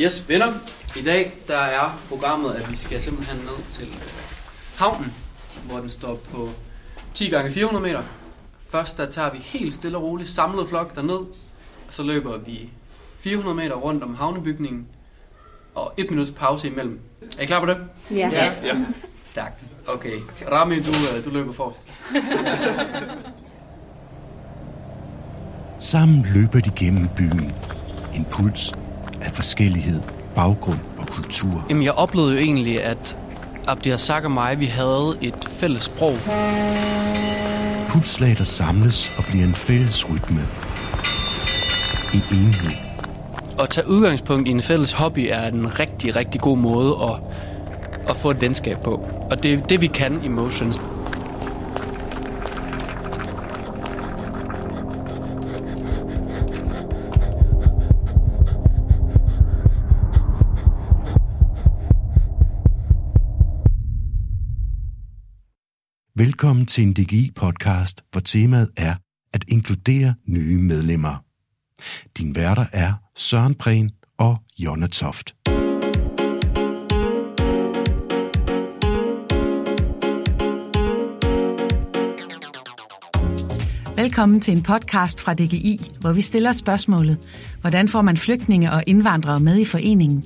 Yes, venner. I dag der er programmet, at vi skal simpelthen ned til øh, havnen, hvor den står på 10 gange 400 meter. Først der tager vi helt stille og roligt samlet flok derned, og så løber vi 400 meter rundt om havnebygningen, og et minuts pause imellem. Er I klar på det? Ja. Ja. Stærkt. Okay. Rami, du, øh, du løber forrest. Sammen løber de gennem byen. En puls af forskellighed, baggrund og kultur. Jamen, jeg oplevede jo egentlig, at Abdir Sak og mig, vi havde et fælles sprog. Pulslag, der samles og bliver en fælles rytme. En enhed. At tage udgangspunkt i en fælles hobby er en rigtig, rigtig god måde at, at få et venskab på. Og det er det, vi kan i Motions. Velkommen til en DGI-podcast, hvor temaet er at inkludere nye medlemmer. Din værter er Søren Prehn og Jonna Toft. Velkommen til en podcast fra DGI, hvor vi stiller spørgsmålet, hvordan får man flygtninge og indvandrere med i foreningen?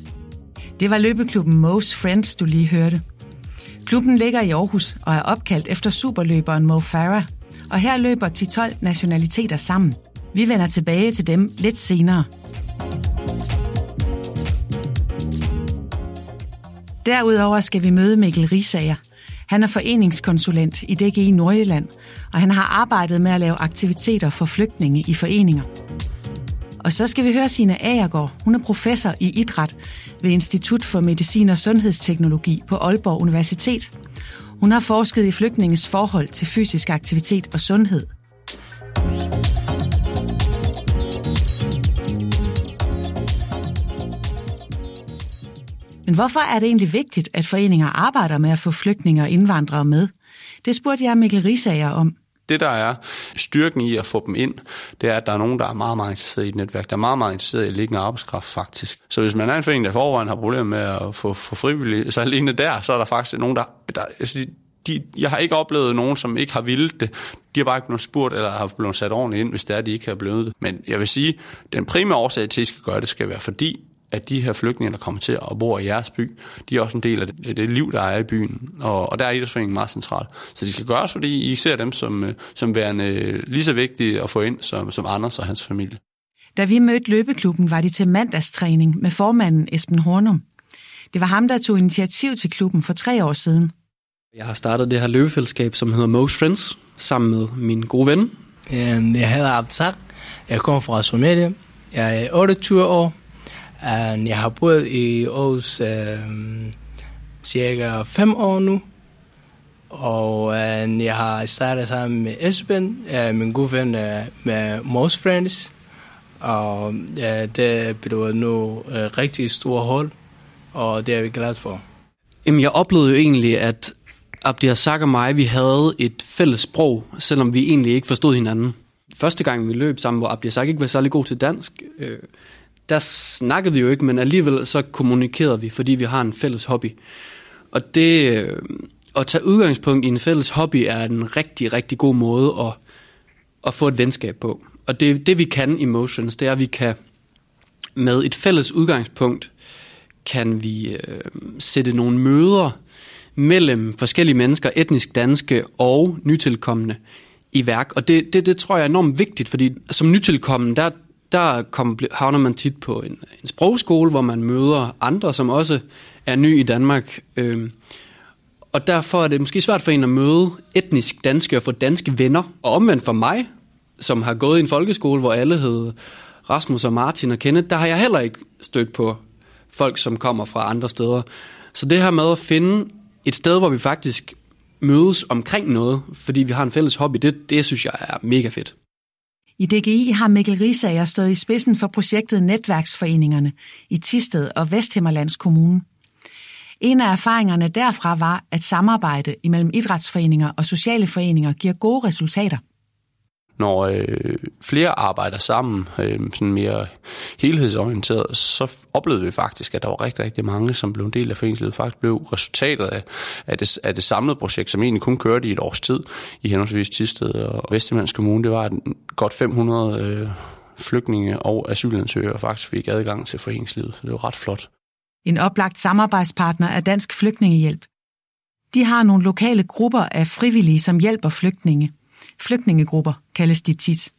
Det var løbeklubben Most Friends, du lige hørte. Klubben ligger i Aarhus og er opkaldt efter superløberen Mo Farah, og her løber 10-12 nationaliteter sammen. Vi vender tilbage til dem lidt senere. Derudover skal vi møde Mikkel Risager. Han er foreningskonsulent i DGI Nordjylland, og han har arbejdet med at lave aktiviteter for flygtninge i foreninger. Og så skal vi høre Sina Agergaard. Hun er professor i idræt ved Institut for Medicin og Sundhedsteknologi på Aalborg Universitet. Hun har forsket i flygtninges forhold til fysisk aktivitet og sundhed. Men hvorfor er det egentlig vigtigt, at foreninger arbejder med at få flygtninge og indvandrere med? Det spurgte jeg Mikkel Risager om. Det, der er styrken i at få dem ind, det er, at der er nogen, der er meget, meget interesseret i et netværk. Der er meget, meget interesseret i at ligge arbejdskraft, faktisk. Så hvis man er en forening, der forvejen har problemer med at få, få frivillige, så alene der, så er der faktisk nogen, der... der altså, de, jeg har ikke oplevet nogen, som ikke har vildt det. De har bare ikke blevet spurgt, eller har blevet sat ordentligt ind, hvis det er, de ikke har blevet det. Men jeg vil sige, den primære årsag til, at I skal gøre det, skal være fordi, at de her flygtninge, der kommer til at bo i jeres by, de er også en del af det, det liv, der er i byen. Og, og der er idrætsforeningen meget central. Så de skal gøres, fordi I ser dem som, som værende lige så vigtige at få ind som, som Anders og hans familie. Da vi mødte løbeklubben, var de til mandagstræning med formanden Esben Hornum. Det var ham, der tog initiativ til klubben for tre år siden. Jeg har startet det her løbefællesskab, som hedder Most Friends, sammen med min gode ven. Jeg hedder Abtak. Jeg kommer fra Somalia. Jeg er 28 år. Jeg har boet i Aarhus øh, cirka fem år nu, og øh, jeg har startet sammen med Esben, øh, min gode ven øh, med Most Friends, og øh, det blev nu øh, rigtig store hold, og det er vi glade for. Jamen, jeg oplevede jo egentlig, at Abdi og mig, vi havde et fælles sprog, selvom vi egentlig ikke forstod hinanden. Første gang vi løb sammen, hvor Abdi Sak ikke var særlig god til dansk, øh, der snakkede vi jo ikke, men alligevel så kommunikerede vi, fordi vi har en fælles hobby. Og det øh, at tage udgangspunkt i en fælles hobby er en rigtig, rigtig god måde at, at få et venskab på. Og det, det vi kan i Motions, det er, at vi kan med et fælles udgangspunkt, kan vi øh, sætte nogle møder mellem forskellige mennesker, etnisk danske og nytilkommende, i værk. Og det, det, det tror jeg er enormt vigtigt, fordi som nytilkommende, der, der kom, havner man tit på en, en sprogskole, hvor man møder andre, som også er ny i Danmark. Øhm, og derfor er det måske svært for en at møde etnisk danske og få danske venner. Og omvendt for mig, som har gået i en folkeskole, hvor alle hed Rasmus og Martin og Kenneth, der har jeg heller ikke stødt på folk, som kommer fra andre steder. Så det her med at finde et sted, hvor vi faktisk mødes omkring noget, fordi vi har en fælles hobby, det, det synes jeg er mega fedt. I DGI har Mikkel Risager stået i spidsen for projektet Netværksforeningerne i Tisted og Vesthimmerlands Kommune. En af erfaringerne derfra var, at samarbejde imellem idrætsforeninger og sociale foreninger giver gode resultater når øh, flere arbejder sammen, øh, sådan mere helhedsorienteret, så oplevede vi faktisk, at der var rigtig, rigtig mange, som blev en del af foreningslivet, faktisk blev resultatet af, af, det, af det samlede projekt, som egentlig kun kørte i et års tid i henholdsvis Tisted og Vestjyllands Kommune. Det var at godt 500 øh, flygtninge og asylansøgere faktisk fik adgang til foreningslivet, så det var ret flot. En oplagt samarbejdspartner er Dansk Flygtningehjælp. De har nogle lokale grupper af frivillige, som hjælper flygtninge. Flygtningegrupper kaldes de tit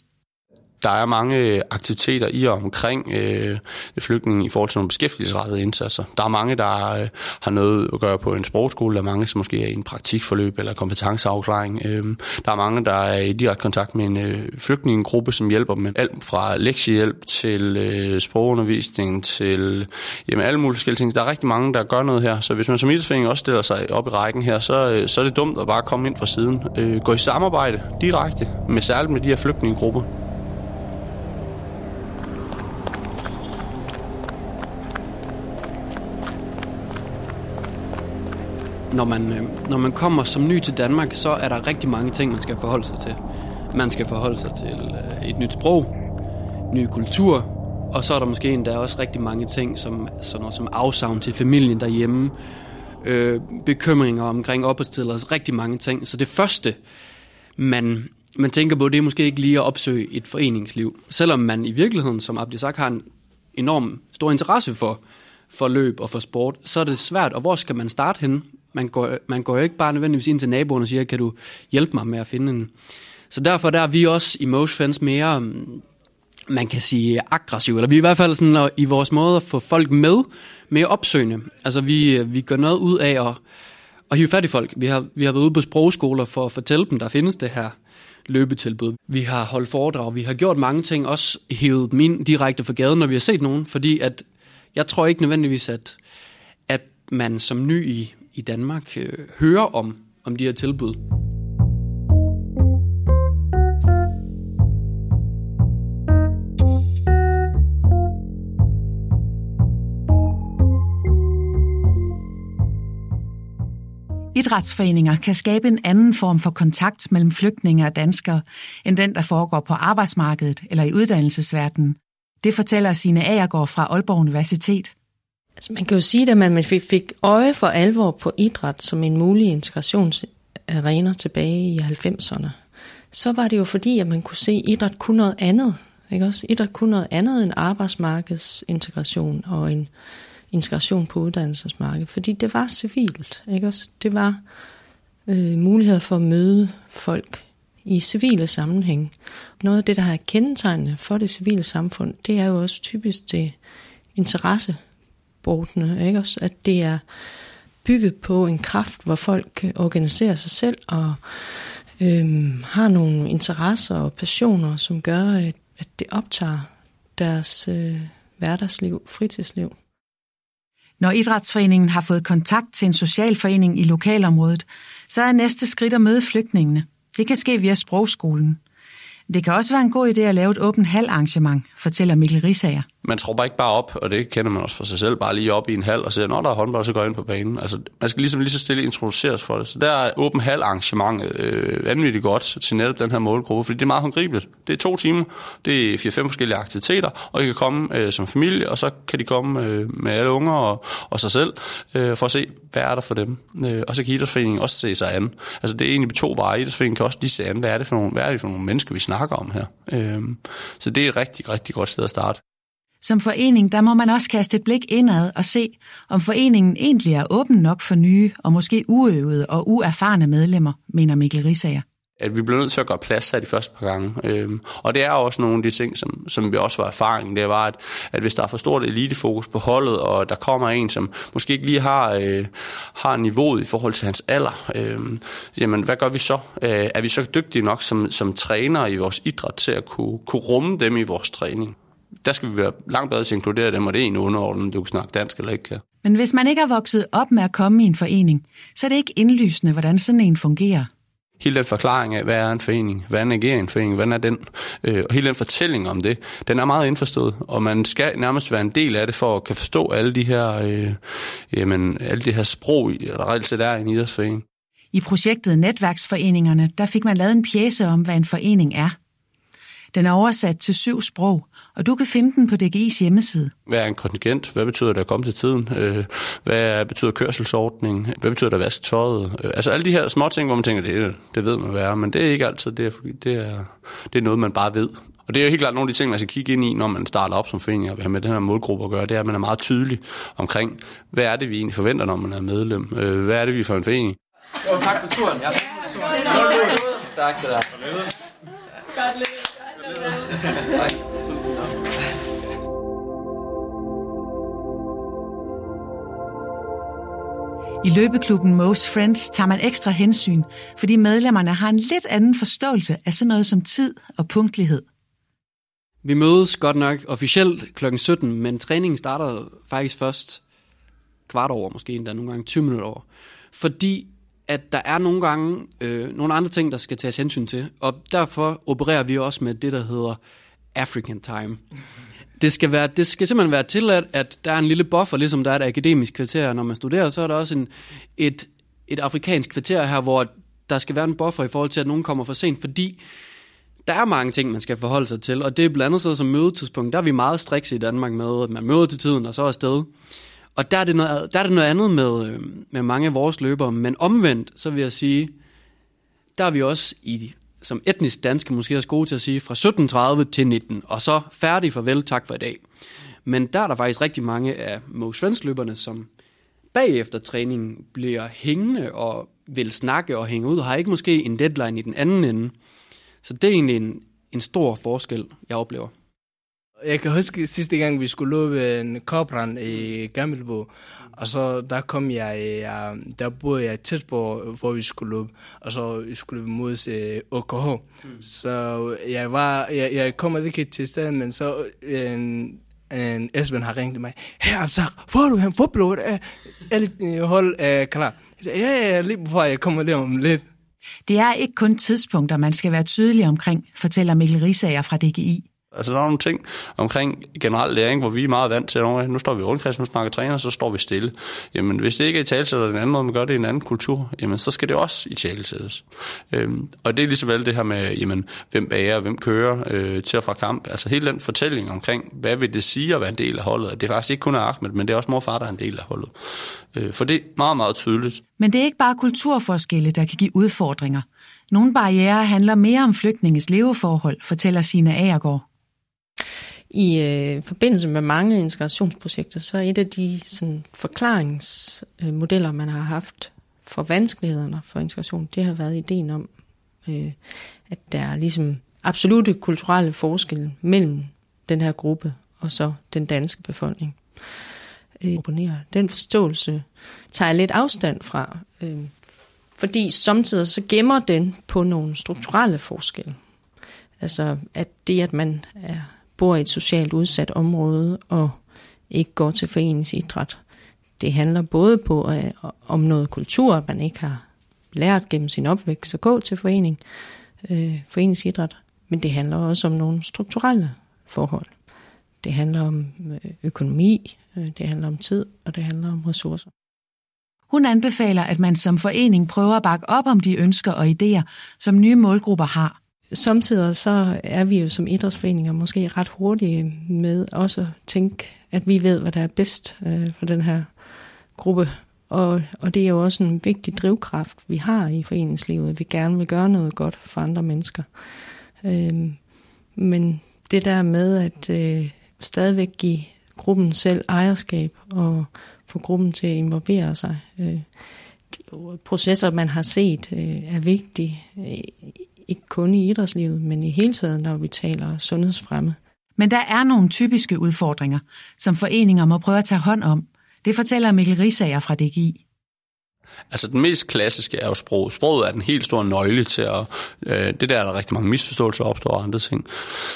der er mange øh, aktiviteter i og omkring øh, flygtningen i forhold til nogle beskæftigelsesrettede indsatser. Der er mange, der øh, har noget at gøre på en sprogskole, der er mange, som måske er i en praktikforløb eller kompetenceafklaring. Øh, der er mange, der er i direkte kontakt med en øh, flygtningegruppe, som hjælper med alt fra lektiehjælp til øh, sprogundervisning til jamen, alle mulige forskellige ting. Der er rigtig mange, der gør noget her, så hvis man som idrætsforening også stiller sig op i rækken her, så, øh, så er det dumt at bare komme ind fra siden. Øh, gå i samarbejde direkte med særligt med de her flygtningegrupper. Når man, øh, når man kommer som ny til Danmark, så er der rigtig mange ting, man skal forholde sig til. Man skal forholde sig til øh, et nyt sprog, ny kultur, og så er der måske endda også rigtig mange ting, som, sådan noget som afsavn til familien derhjemme, øh, bekymringer omkring opholdstilladelse, altså rigtig mange ting. Så det første, man, man tænker på, det er måske ikke lige at opsøge et foreningsliv. Selvom man i virkeligheden, som Abdisak har en enorm stor interesse for, for løb og for sport, så er det svært, og hvor skal man starte hen? Man går, man går jo ikke bare nødvendigvis ind til naboen og siger, kan du hjælpe mig med at finde en... Så derfor der er vi også i Mosh Fans mere, mm, man kan sige, aggressive, eller vi er i hvert fald sådan i vores måde at få folk med, mere opsøgende. Altså vi, vi gør noget ud af at, at hive fat i folk. Vi har, vi har været ude på sprogskoler for at fortælle dem, der findes det her løbetilbud. Vi har holdt foredrag, vi har gjort mange ting, også hævet dem ind direkte fra gaden, når vi har set nogen, fordi at jeg tror ikke nødvendigvis, at, at man som ny i, i Danmark øh, hører om, om de her tilbud. Idrætsforeninger kan skabe en anden form for kontakt mellem flygtninge og danskere, end den, der foregår på arbejdsmarkedet eller i uddannelsesverdenen. Det fortæller Sine Agergaard fra Aalborg Universitet. Altså man kan jo sige, at man fik øje for alvor på idræt som en mulig integrationsarena tilbage i 90'erne. Så var det jo fordi, at man kunne se, at idræt kunne noget andet. Ikke også? Idræt kunne noget andet end arbejdsmarkedsintegration og en integration på uddannelsesmarkedet. Fordi det var civilt. Ikke også? Det var øh, muligheder for at møde folk i civile sammenhæng. Noget af det, der har kendetegnende for det civile samfund, det er jo også typisk til interesse sportene, ikke også? At det er bygget på en kraft, hvor folk organiserer sig selv og øhm, har nogle interesser og passioner, som gør, at, at det optager deres øh, hverdagsliv, fritidsliv. Når idrætsforeningen har fået kontakt til en socialforening i lokalområdet, så er næste skridt at møde flygtningene. Det kan ske via sprogskolen. Det kan også være en god idé at lave et åbent halvarrangement, fortæller Mikkel Risager. Man tror bare ikke bare op, og det kender man også for sig selv, bare lige op i en hal og siger, når der er håndbold, så går jeg ind på banen. Altså, man skal ligesom lige så stille introduceres for det. Så der er åben halvarrangement øh, vanvittigt godt til netop den her målgruppe, fordi det er meget håndgribeligt. Det er to timer, det er fire-fem forskellige aktiviteter, og I kan komme øh, som familie, og så kan de komme øh, med alle unger og, og sig selv, øh, for at se, hvad er der for dem. Øh, og så kan idrætsforeningen også se sig an. Altså det er egentlig to veje. Idrætsforeningen kan også lige se an, hvad er det for nogle, hvad er det for nogle mennesker, vi snakker om her. Øh, så det er et rigtig, rigtig godt sted at starte. Som forening, der må man også kaste et blik indad og se, om foreningen egentlig er åben nok for nye og måske uøvede og uerfarne medlemmer, mener Mikkel Risager at vi bliver nødt til at gøre plads af de første par gange. Øhm, og det er også nogle af de ting, som, som vi også var erfaring. Det var, at, at hvis der er for stort elitefokus på holdet, og der kommer en, som måske ikke lige har, øh, har niveauet i forhold til hans alder, øh, jamen hvad gør vi så? Øh, er vi så dygtige nok som, som træner i vores idræt til at kunne, kunne rumme dem i vores træning? Der skal vi være langt bedre til at inkludere dem, og det er en underordnet, du kan snakke dansk eller ikke kan. Men hvis man ikke er vokset op med at komme i en forening, så er det ikke indlysende, hvordan sådan en fungerer. Hele den forklaring af, hvad er en forening, hvordan agerer en forening, hvordan er den, øh, og hele den fortælling om det, den er meget indforstået, og man skal nærmest være en del af det, for at kan forstå alle de her, øh, jamen, alle de her sprog, der reelt set er i en idrætsforening. I projektet Netværksforeningerne, der fik man lavet en pjæse om, hvad en forening er. Den er oversat til syv sprog, og du kan finde den på DGI's hjemmeside. Hvad er en kontingent? Hvad betyder det at komme til tiden? Øh, hvad betyder kørselsordning? Hvad betyder det at vaske tøjet? Øh, altså alle de her små ting, hvor man tænker, det, det ved man hvad er, men det er ikke altid det. Er, det er, det er noget, man bare ved. Og det er jo helt klart nogle af de ting, man skal kigge ind i, når man starter op som forening og vil have med den her målgruppe at gøre, det er, at man er meget tydelig omkring, hvad er det, vi egentlig forventer, når man er medlem? Øh, hvad er det, vi får en forening? Jo, tak for turen. Ja. Tak til dig. Godt I løbeklubben Most Friends tager man ekstra hensyn, fordi medlemmerne har en lidt anden forståelse af sådan noget som tid og punktlighed. Vi mødes godt nok officielt kl. 17, men træningen starter faktisk først kvart over, måske endda nogle gange 20 minutter over. Fordi at der er nogle gange øh, nogle andre ting, der skal tages hensyn til, og derfor opererer vi også med det, der hedder African time. Det skal, være, det skal simpelthen være tilladt, at der er en lille buffer, ligesom der er et akademisk kvarter, når man studerer, så er der også en, et, et afrikansk kvarter her, hvor der skal være en buffer i forhold til, at nogen kommer for sent, fordi der er mange ting, man skal forholde sig til, og det er blandt andet så som mødetidspunkt, der er vi meget strikse i Danmark med, at man møder til tiden, og så er afsted. Og der er det noget, der er det noget andet med, øh, med mange af vores løbere, men omvendt, så vil jeg sige, der er vi også i som etnisk danske måske også gode til at sige fra 17.30 til 19, og så færdig, farvel, tak for i dag. Men der er der faktisk rigtig mange af Mogs løberne, som bagefter træningen bliver hængende og vil snakke og hænge ud, og har ikke måske en deadline i den anden ende. Så det er egentlig en, en stor forskel, jeg oplever. Jeg kan huske sidste gang, vi skulle løbe en korbrand i Gammelbo, og så der kom jeg, jeg der boede jeg tæt på, hvor vi skulle løbe, og så vi skulle løbe mod øh, OKH. Mm. Så jeg var, jeg, jeg kom ikke til stedet, men så en, en Esben har ringet mig. Hey, Absak, får du en fodbold? Er, er hold er klar? Jeg sagde, ja, ja, lige before jeg kommer der om lidt. Det er ikke kun tidspunkter, man skal være tydelig omkring, fortæller Mikkel Risager fra DGI. Altså der er nogle ting omkring generel læring, hvor vi er meget vant til, at nu står vi i rundkreds, nu snakker træner, så står vi stille. Jamen hvis det ikke er i talsætter den anden måde, man gør det i en anden kultur, jamen så skal det også i talsættes. Øhm, og det er lige så vel det her med, jamen, hvem bager, hvem kører øh, til og fra kamp. Altså hele den fortælling omkring, hvad vil det sige at være en del af holdet. Det er faktisk ikke kun Ahmed, men det er også mor og far, der er en del af holdet. Øh, for det er meget, meget tydeligt. Men det er ikke bare kulturforskelle, der kan give udfordringer. Nogle barriere handler mere om flygtninges leveforhold, fortæller Sina Agergaard. I øh, forbindelse med mange integrationsprojekter, så er et af de sådan, forklaringsmodeller, man har haft for vanskelighederne for integration, det har været ideen om, øh, at der er ligesom absolute kulturelle forskelle mellem den her gruppe og så den danske befolkning. Øh, den forståelse tager jeg lidt afstand fra, øh, fordi samtidig så gemmer den på nogle strukturelle forskelle. Altså at det, at man er bor i et socialt udsat område og ikke går til foreningsidræt. Det handler både på øh, om noget kultur, man ikke har lært gennem sin opvækst at gå til forening, øh, foreningsidræt, men det handler også om nogle strukturelle forhold. Det handler om øh, økonomi, øh, det handler om tid, og det handler om ressourcer. Hun anbefaler, at man som forening prøver at bakke op om de ønsker og idéer, som nye målgrupper har – samtidig så er vi jo som idrætsforeninger måske ret hurtige med også at tænke, at vi ved, hvad der er bedst øh, for den her gruppe. Og, og det er jo også en vigtig drivkraft, vi har i foreningslivet, at vi gerne vil gøre noget godt for andre mennesker. Øh, men det der med at øh, stadigvæk give gruppen selv ejerskab og få gruppen til at involvere sig. Øh, processer, man har set, øh, er vigtige øh, ikke kun i idrætslivet, men i hele taget, når vi taler sundhedsfremme. Men der er nogle typiske udfordringer, som foreninger må prøve at tage hånd om. Det fortæller Mikkel Risager fra DGI. Altså den mest klassiske er jo sproget. Sproget er den helt store nøgle til at... Øh, det der er der rigtig mange misforståelser opstår og andre ting.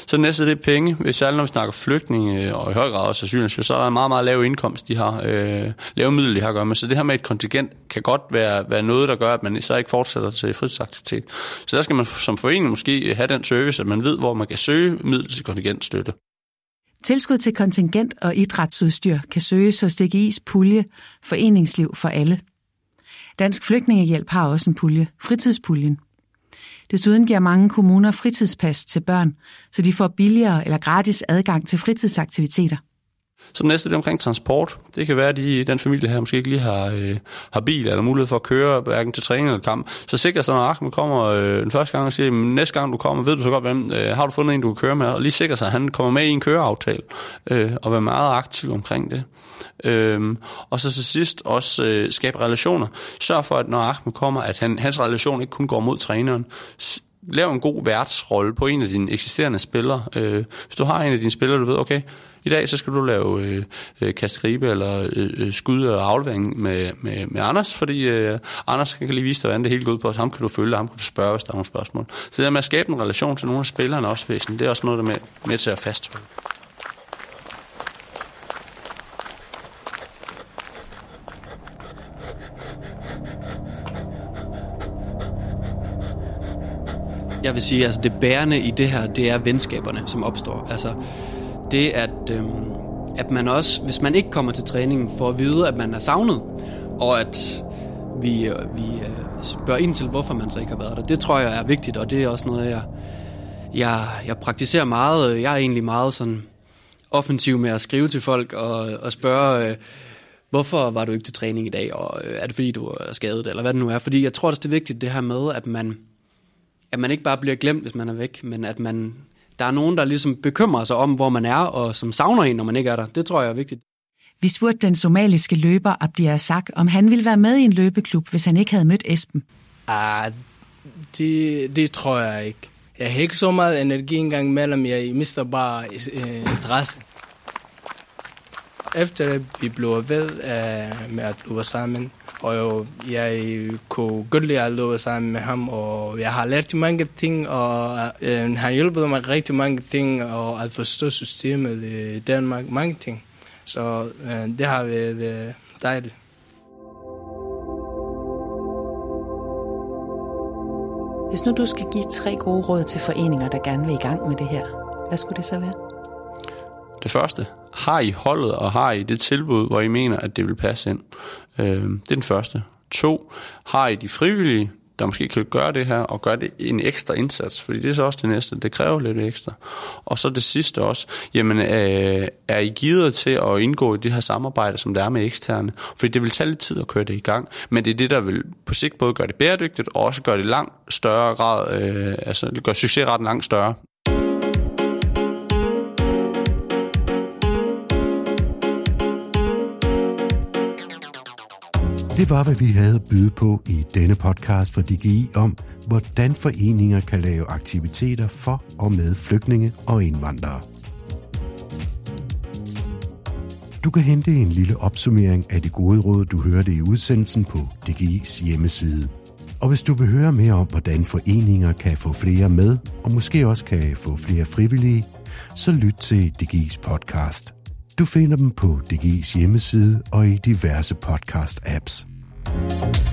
Så det næste det er penge. Hvis alle når vi snakker flygtninge øh, og i høj grad også asylansøgere, så er der en meget, meget lav indkomst, de har. Øh, lave middel, de har at gøre med. Så det her med et kontingent kan godt være, være noget, der gør, at man så ikke fortsætter til fritidsaktivitet. Så der skal man som forening måske have den service, at man ved, hvor man kan søge middel til kontingentstøtte. Tilskud til kontingent og idrætsudstyr kan søges hos DGI's pulje Foreningsliv for alle. Dansk Flygtningehjælp har også en pulje, fritidspuljen. Desuden giver mange kommuner fritidspas til børn, så de får billigere eller gratis adgang til fritidsaktiviteter. Så næste det er omkring transport. Det kan være, at de, den familie her måske ikke lige har, øh, har bil eller mulighed for at køre hverken til træning eller kamp. Så sikrer sig, når Ahmed kommer øh, den første gang og siger, næste gang du kommer, ved du så godt, hvem øh, har du fundet en, du kan køre med? Og lige sikrer sig, at han kommer med i en køreaftale øh, og være meget aktiv omkring det. Øh, og så til sidst også øh, skabe relationer. Sørg for, at når Ahmed kommer, at han, hans relation ikke kun går mod træneren lav en god værtsrolle på en af dine eksisterende spillere. Øh, hvis du har en af dine spillere, du ved, okay, i dag så skal du lave øh, øh eller øh, øh, skud og aflevering med, med, med Anders, fordi øh, Anders kan lige vise dig, hvordan det hele går ud på, os. ham kan du følge, ham kan du spørge, hvis der er nogle spørgsmål. Så det der med at skabe en relation til nogle af spillerne også væsentligt, det er også noget, der er med, med til at fastholde. Jeg vil sige, altså det bærende i det her, det er venskaberne, som opstår. Altså det, at, øh, at man også, hvis man ikke kommer til træningen, får at vide, at man er savnet, og at vi, øh, vi øh, spørger ind til, hvorfor man så ikke har været der. Det tror jeg er vigtigt, og det er også noget, jeg, jeg, jeg praktiserer meget. Jeg er egentlig meget sådan offensiv med at skrive til folk og, og spørge, øh, hvorfor var du ikke til træning i dag, og øh, er det fordi, du er skadet, eller hvad det nu er. Fordi jeg tror også, det er vigtigt det her med, at man, at man ikke bare bliver glemt, hvis man er væk, men at man, der er nogen, der ligesom bekymrer sig om, hvor man er, og som savner en, når man ikke er der. Det tror jeg er vigtigt. Vi spurgte den somaliske løber Abdi Azak, om han ville være med i en løbeklub, hvis han ikke havde mødt Esben. Ah, det, det tror jeg ikke. Jeg har ikke så meget energi engang mellem. Jeg mister bare øh, interesse. Efter vi blev ved uh, med at løbe sammen, og jeg kunne godt lide at løbe sammen med ham, og jeg har lært mange ting, og uh, han hjulpet mig rigtig mange ting, og at forstå systemet i Danmark, mange ting. Så uh, det har været øh, dejligt. Hvis nu du skal give tre gode råd til foreninger, der gerne vil i gang med det her, hvad skulle det så være? Det første, har I holdet, og har I det tilbud, hvor I mener, at det vil passe ind? Øh, det er den første. To, har I de frivillige, der måske kan gøre det her, og gøre det en ekstra indsats, fordi det er så også det næste, det kræver lidt ekstra. Og så det sidste også, jamen øh, er I givet til at indgå i det her samarbejde, som der er med eksterne? Fordi det vil tage lidt tid at køre det i gang, men det er det, der vil på sigt både gøre det bæredygtigt, og også gøre det langt større grad, øh, altså gøre succesretten langt større. Det var, hvad vi havde at byde på i denne podcast for DGI om, hvordan foreninger kan lave aktiviteter for og med flygtninge og indvandrere. Du kan hente en lille opsummering af de gode råd, du hørte i udsendelsen på DGI's hjemmeside. Og hvis du vil høre mere om, hvordan foreninger kan få flere med, og måske også kan få flere frivillige, så lyt til DGI's podcast. Du finder dem på DGI's hjemmeside og i diverse podcast-apps. Bye.